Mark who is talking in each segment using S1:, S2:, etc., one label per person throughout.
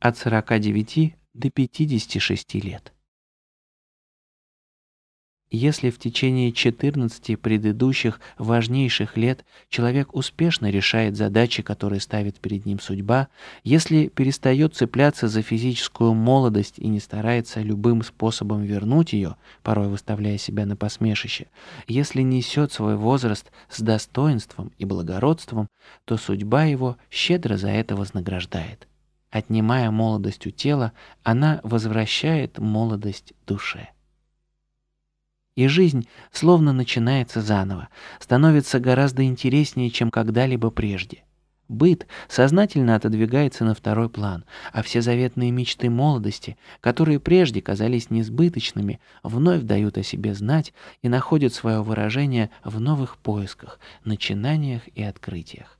S1: от 49 до 56 лет. Если в течение 14 предыдущих важнейших лет человек успешно решает задачи, которые ставит перед ним судьба, если перестает цепляться за физическую молодость и не старается любым способом вернуть ее, порой выставляя себя на посмешище, если несет свой возраст с достоинством и благородством, то судьба его щедро за это вознаграждает. Отнимая молодость у тела, она возвращает молодость душе и жизнь словно начинается заново, становится гораздо интереснее, чем когда-либо прежде. Быт сознательно отодвигается на второй план, а все заветные мечты молодости, которые прежде казались несбыточными, вновь дают о себе знать и находят свое выражение в новых поисках, начинаниях и открытиях.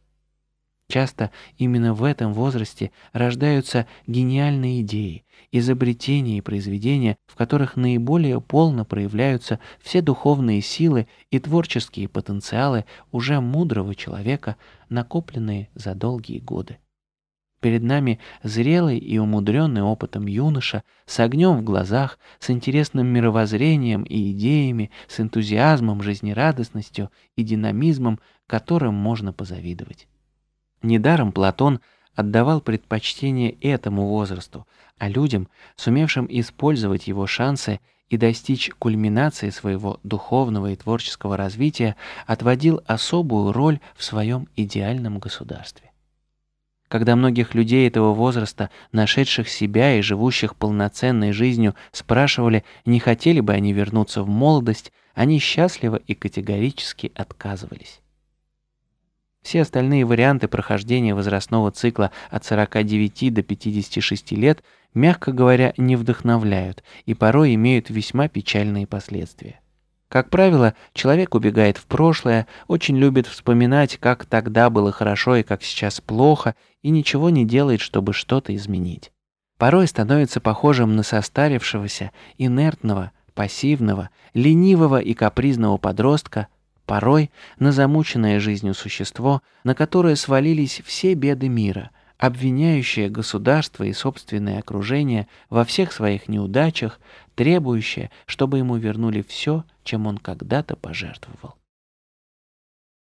S1: Часто именно в этом возрасте рождаются гениальные идеи, изобретения и произведения, в которых наиболее полно проявляются все духовные силы и творческие потенциалы уже мудрого человека, накопленные за долгие годы. Перед нами зрелый и умудренный опытом юноша, с огнем в глазах, с интересным мировоззрением и идеями, с энтузиазмом, жизнерадостностью и динамизмом, которым можно позавидовать. Недаром Платон отдавал предпочтение этому возрасту, а людям, сумевшим использовать его шансы и достичь кульминации своего духовного и творческого развития, отводил особую роль в своем идеальном государстве. Когда многих людей этого возраста, нашедших себя и живущих полноценной жизнью, спрашивали, не хотели бы они вернуться в молодость, они счастливо и категорически отказывались. Все остальные варианты прохождения возрастного цикла от 49 до 56 лет, мягко говоря, не вдохновляют и порой имеют весьма печальные последствия. Как правило, человек убегает в прошлое, очень любит вспоминать, как тогда было хорошо и как сейчас плохо, и ничего не делает, чтобы что-то изменить. Порой становится похожим на состарившегося, инертного, пассивного, ленивого и капризного подростка – порой на замученное жизнью существо, на которое свалились все беды мира, обвиняющее государство и собственное окружение во всех своих неудачах, требующее, чтобы ему вернули все, чем он когда-то пожертвовал.